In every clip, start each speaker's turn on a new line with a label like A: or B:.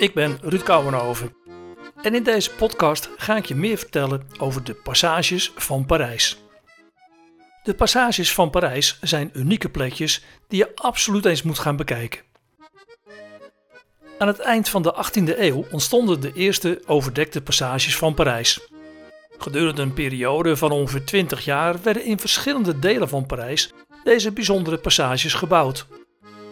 A: Ik ben Ruud Kouwenhoven en in deze podcast ga ik je meer vertellen over de passages van Parijs. De passages van Parijs zijn unieke plekjes die je absoluut eens moet gaan bekijken. Aan het eind van de 18e eeuw ontstonden de eerste overdekte passages van Parijs. Gedurende een periode van ongeveer 20 jaar werden in verschillende delen van Parijs deze bijzondere passages gebouwd.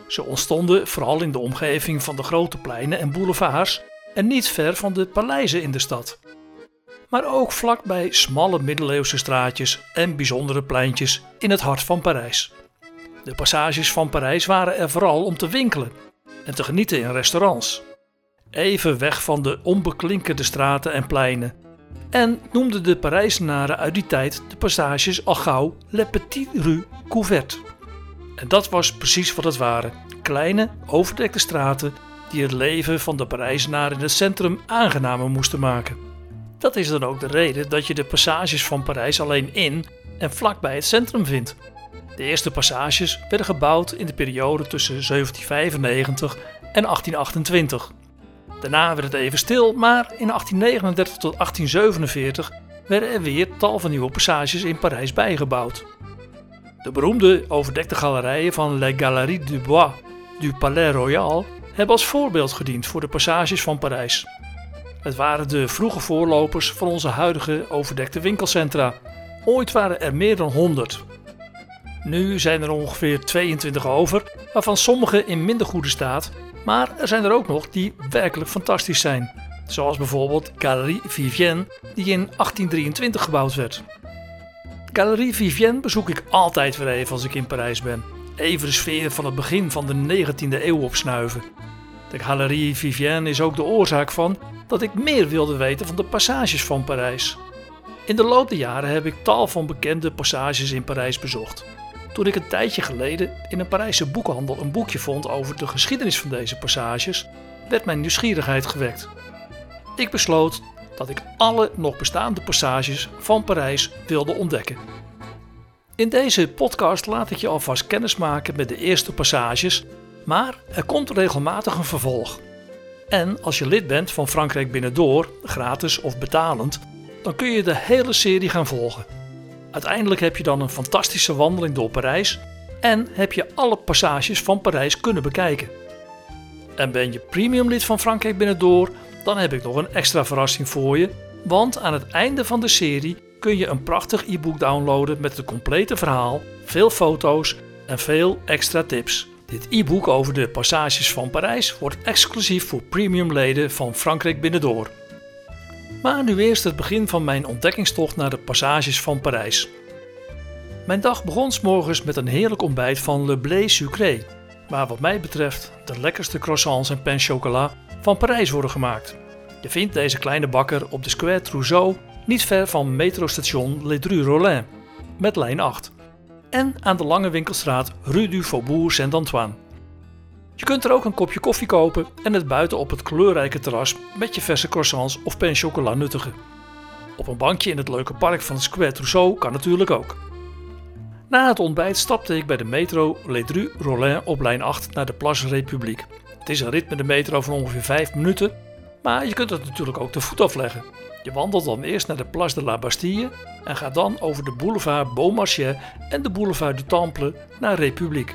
A: Ze ontstonden vooral in de omgeving van de grote pleinen en boulevards en niet ver van de paleizen in de stad. Maar ook vlakbij smalle middeleeuwse straatjes en bijzondere pleintjes in het hart van Parijs. De passages van Parijs waren er vooral om te winkelen en te genieten in restaurants. Even weg van de onbeklinkerde straten en pleinen. En noemden de Parijzenaren uit die tijd de passages al gauw Le Petit Rue Couverte. En dat was precies wat het waren: kleine, overdekte straten die het leven van de Parijzenaar in het centrum aangenamer moesten maken. Dat is dan ook de reden dat je de passages van Parijs alleen in en vlakbij het centrum vindt. De eerste passages werden gebouwd in de periode tussen 1795 en 1828. Daarna werd het even stil, maar in 1839 tot 1847 werden er weer tal van nieuwe passages in Parijs bijgebouwd. De beroemde overdekte galerijen van Les Galeries du Bois du Palais Royal hebben als voorbeeld gediend voor de passages van Parijs. Het waren de vroege voorlopers van onze huidige overdekte winkelcentra. Ooit waren er meer dan 100. Nu zijn er ongeveer 22 over, waarvan sommige in minder goede staat, maar er zijn er ook nog die werkelijk fantastisch zijn. Zoals bijvoorbeeld Galerie Vivienne, die in 1823 gebouwd werd. Galerie Vivienne bezoek ik altijd weer even als ik in Parijs ben. Even de sfeer van het begin van de 19e eeuw opsnuiven. De Galerie Vivienne is ook de oorzaak van dat ik meer wilde weten van de passages van Parijs. In de loop der jaren heb ik tal van bekende passages in Parijs bezocht. Toen ik een tijdje geleden in een Parijse boekhandel een boekje vond over de geschiedenis van deze passages, werd mijn nieuwsgierigheid gewekt. Ik besloot dat ik alle nog bestaande passages van Parijs wilde ontdekken. In deze podcast laat ik je alvast kennis maken met de eerste passages, maar er komt regelmatig een vervolg. En als je lid bent van Frankrijk Binnendoor, gratis of betalend, dan kun je de hele serie gaan volgen. Uiteindelijk heb je dan een fantastische wandeling door Parijs en heb je alle passages van Parijs kunnen bekijken. En ben je premium lid van Frankrijk Binnendoor, dan heb ik nog een extra verrassing voor je, want aan het einde van de serie kun je een prachtig e-book downloaden met het complete verhaal, veel foto's en veel extra tips. Dit e-book over de passages van Parijs wordt exclusief voor premiumleden van Frankrijk Binnendoor. Maar nu eerst het begin van mijn ontdekkingstocht naar de passages van Parijs. Mijn dag begon s morgens met een heerlijk ontbijt van Le Blé Sucré, waar wat mij betreft de lekkerste croissants en pain chocolat van Parijs worden gemaakt. Je vindt deze kleine bakker op de Square Trousseau, niet ver van metrostation Les Drues Rollin, met lijn 8. En aan de lange winkelstraat Rue du Faubourg Saint-Antoine. Je kunt er ook een kopje koffie kopen en het buiten op het kleurrijke terras met je verse croissants of pain chocolat nuttigen. Op een bankje in het leuke park van Square Trousseau kan natuurlijk ook. Na het ontbijt stapte ik bij de metro Les Drues Rollin op lijn 8 naar de Place République. Het is een rit met de metro van ongeveer 5 minuten, maar je kunt het natuurlijk ook te voet afleggen. Je wandelt dan eerst naar de Place de la Bastille en gaat dan over de boulevard Beaumarchais en de boulevard du Temple naar République.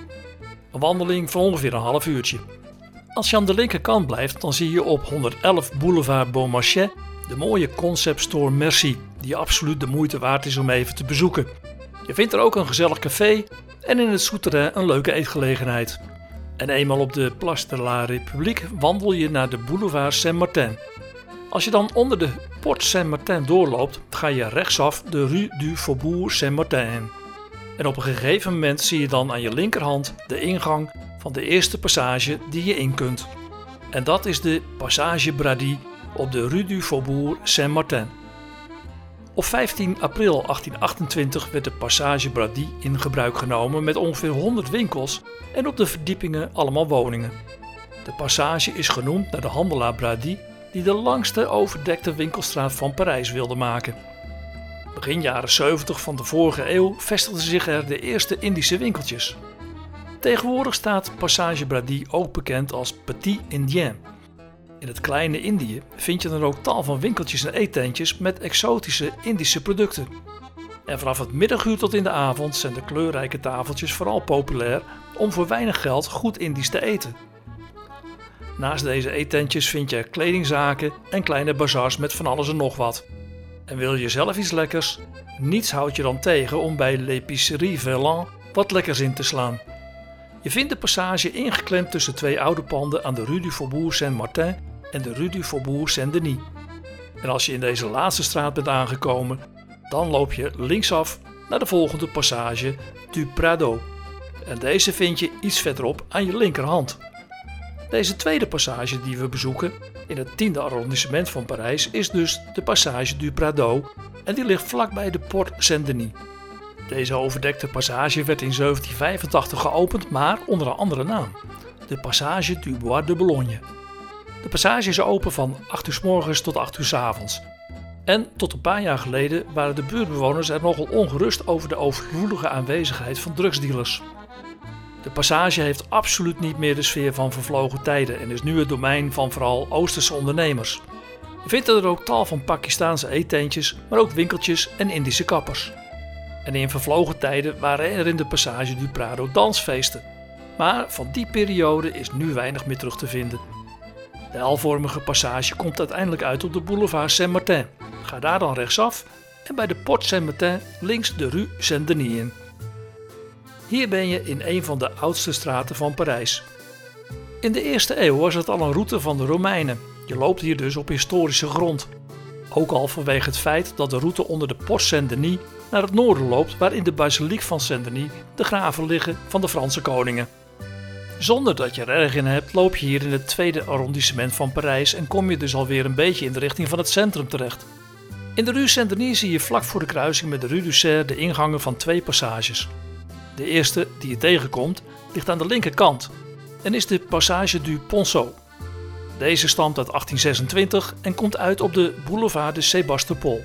A: Een wandeling van ongeveer een half uurtje. Als je aan de linkerkant blijft, dan zie je op 111 Boulevard Beaumarchais de mooie concept store Merci, die absoluut de moeite waard is om even te bezoeken. Je vindt er ook een gezellig café en in het Souterrain een leuke eetgelegenheid. En eenmaal op de Place de la République wandel je naar de Boulevard Saint-Martin. Als je dan onder de Porte Saint-Martin doorloopt, ga je rechtsaf de Rue du Faubourg Saint-Martin in. En op een gegeven moment zie je dan aan je linkerhand de ingang van de eerste passage die je in kunt. En dat is de Passage Brady op de Rue du Faubourg Saint-Martin. Op 15 april 1828 werd de Passage Brady in gebruik genomen met ongeveer 100 winkels en op de verdiepingen allemaal woningen. De passage is genoemd naar de handelaar Brady die de langste overdekte winkelstraat van Parijs wilde maken. Begin jaren 70 van de vorige eeuw vestigden zich er de eerste Indische winkeltjes. Tegenwoordig staat Passage Brady ook bekend als Petit Indien. In het kleine Indië vind je dan ook tal van winkeltjes en eetentjes met exotische Indische producten. En vanaf het middaguur tot in de avond zijn de kleurrijke tafeltjes vooral populair om voor weinig geld goed Indisch te eten. Naast deze eetentjes vind je kledingzaken en kleine bazaars met van alles en nog wat. En wil je zelf iets lekkers? Niets houdt je dan tegen om bij L'Épicerie Velan wat lekkers in te slaan. Je vindt de passage ingeklemd tussen twee oude panden aan de Rue du Faubourg Saint-Martin en de Rue du Faubourg Saint-Denis. En als je in deze laatste straat bent aangekomen, dan loop je linksaf naar de volgende passage du Prado. En deze vind je iets verderop aan je linkerhand. Deze tweede passage die we bezoeken in het tiende arrondissement van Parijs is dus de passage du Prado en die ligt vlakbij de Porte Saint-Denis. Deze overdekte passage werd in 1785 geopend, maar onder een andere naam: de Passage du Bois de Boulogne. De passage is open van 8 uur s morgens tot 8 uur s avonds. En tot een paar jaar geleden waren de buurtbewoners er nogal ongerust over de overvloedige aanwezigheid van drugsdealers. De passage heeft absoluut niet meer de sfeer van vervlogen tijden en is nu het domein van vooral Oosterse ondernemers. Je vindt er ook tal van Pakistaanse eetentjes, maar ook winkeltjes en Indische kappers. En in vervlogen tijden waren er in de Passage du Prado dansfeesten. Maar van die periode is nu weinig meer terug te vinden. De L-vormige passage komt uiteindelijk uit op de boulevard Saint-Martin. Ga daar dan rechtsaf en bij de Porte Saint-Martin links de Rue Saint-Denis in. Hier ben je in een van de oudste straten van Parijs. In de eerste eeuw was het al een route van de Romeinen. Je loopt hier dus op historische grond. Ook al vanwege het feit dat de route onder de Porte Saint-Denis naar het noorden loopt, waar in de basiliek van Saint-Denis de graven liggen van de Franse koningen. Zonder dat je er erg in hebt, loop je hier in het tweede arrondissement van Parijs en kom je dus alweer een beetje in de richting van het centrum terecht. In de Rue Saint-Denis zie je vlak voor de kruising met de Rue du Cerf de ingangen van twee passages. De eerste die je tegenkomt ligt aan de linkerkant en is de Passage du Ponceau. Deze stamt uit 1826 en komt uit op de boulevard de Sébastopol.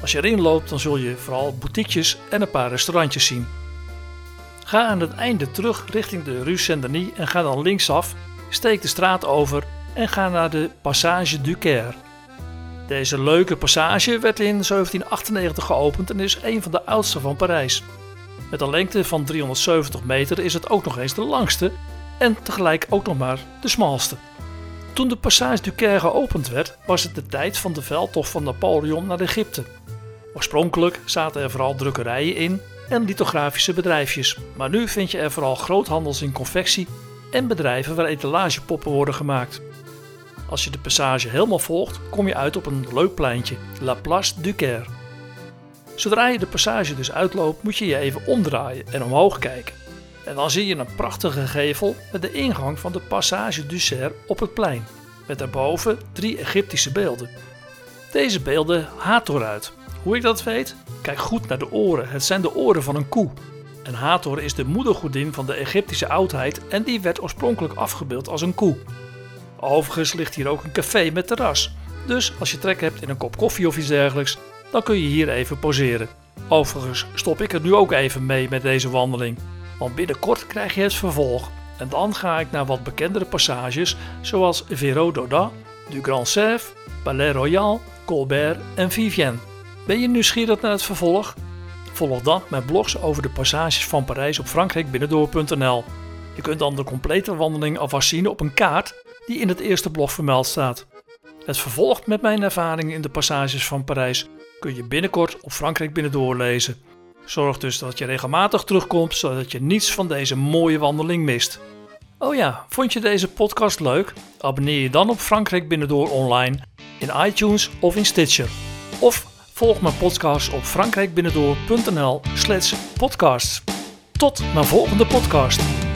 A: Als je erin loopt, dan zul je vooral boutiquejes en een paar restaurantjes zien. Ga aan het einde terug richting de Rue Saint-Denis en ga dan linksaf, steek de straat over en ga naar de Passage du Caire. Deze leuke passage werd in 1798 geopend en is een van de oudste van Parijs. Met een lengte van 370 meter is het ook nog eens de langste en tegelijk ook nog maar de smalste. Toen de Passage du Caire geopend werd, was het de tijd van de veldtocht van Napoleon naar Egypte. Oorspronkelijk zaten er vooral drukkerijen in en lithografische bedrijfjes, maar nu vind je er vooral groothandels in confectie en bedrijven waar etalagepoppen worden gemaakt. Als je de passage helemaal volgt, kom je uit op een leuk pleintje, La Place du Caire. Zodra je de passage dus uitloopt, moet je je even omdraaien en omhoog kijken. En dan zie je een prachtige gevel met de ingang van de Passage du Cerf op het plein, met daarboven drie Egyptische beelden. Deze beelden Hathor uit. Hoe ik dat weet? Kijk goed naar de oren. Het zijn de oren van een koe. En Hathor is de moedergodin van de Egyptische oudheid en die werd oorspronkelijk afgebeeld als een koe. Overigens ligt hier ook een café met terras. Dus als je trek hebt in een kop koffie of iets dergelijks, dan kun je hier even poseren. Overigens stop ik er nu ook even mee met deze wandeling, want binnenkort krijg je het vervolg. En dan ga ik naar wat bekendere passages zoals Véro d'Auda, du Grand Cerf, Palais Royal, Colbert en Vivienne. Ben je nieuwsgierig naar het vervolg? Volg dan mijn blogs over de passages van Parijs op frankrijkbinnendoor.nl. Je kunt dan de complete wandeling alvast zien op een kaart die in het eerste blog vermeld staat. Het vervolg met mijn ervaringen in de passages van Parijs kun je binnenkort op Frankrijk Binnendoor lezen. Zorg dus dat je regelmatig terugkomt zodat je niets van deze mooie wandeling mist. Oh ja, vond je deze podcast leuk? Abonneer je dan op Frankrijk Binnendoor online in iTunes of in Stitcher. Of volg mijn podcast op frankrijkbinnendoor.nl slash podcasts. Tot mijn volgende podcast.